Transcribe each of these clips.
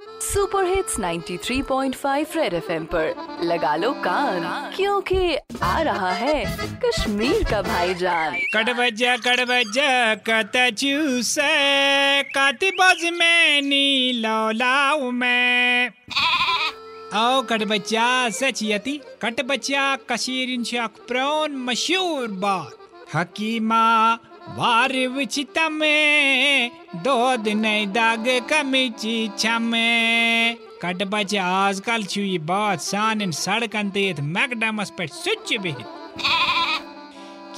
Super hits 93.5 red FM पर। लगा लो कान, क्योंकि आ रहा है कश्मीर का भाईजान। कट बजा कत चूस, काती बज में नी लौलाऊ में। आओ कट बच्चा सच यति कट बच्चा कशीर अख प्रौन मशहूर बात। हकीमा वार विचिता में दो दिन दाग कमिची छमे। कट बचे आजकल बात सान सड़कन तेत मैकडमस पे सुच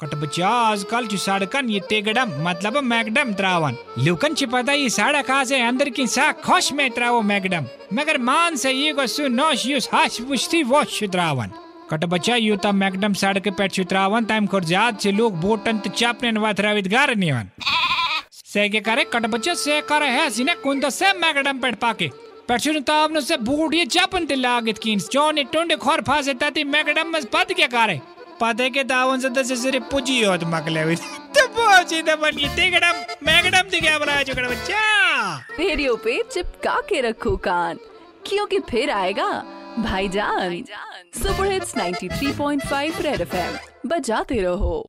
कट बच्चा, आजकल जो सड़कन ये तेगडम मतलब मैकडम त्रावन। लुकन छ पता ये सड़क से अंदर की सा खुश में त्रावो मैकडम मगर मान से ये को सु नोश युस हाश पुछती वो त्रावन। कट बच्चा, यू तब मैकडम सड़क पे छु त्रावन टाइम खोर जात से लोग बोटन त चापने वथरावित गार निवन। से के करे, कट बच्चा से करे है, सिने कुन से मैकडम पेट पाके। पेट्रोल तावनो से बूट ये चापन ते लागत किन, चोने टोंडे खोर फासे ताती मैकडम मस पद क्या करे। पते के दावन से दस सिर्फ़ पुजी होत मकले हुई तो पहुँची तो बन ये तिगड़म मैगड़म दिखे बना चुकड़ा बच्चा। रेडियो पे चिपका के रखो कान। क्योंकि फिर आएगा? भाईजान सुपर हिट्स 93.5 रेड एफएम। बजाते रहो।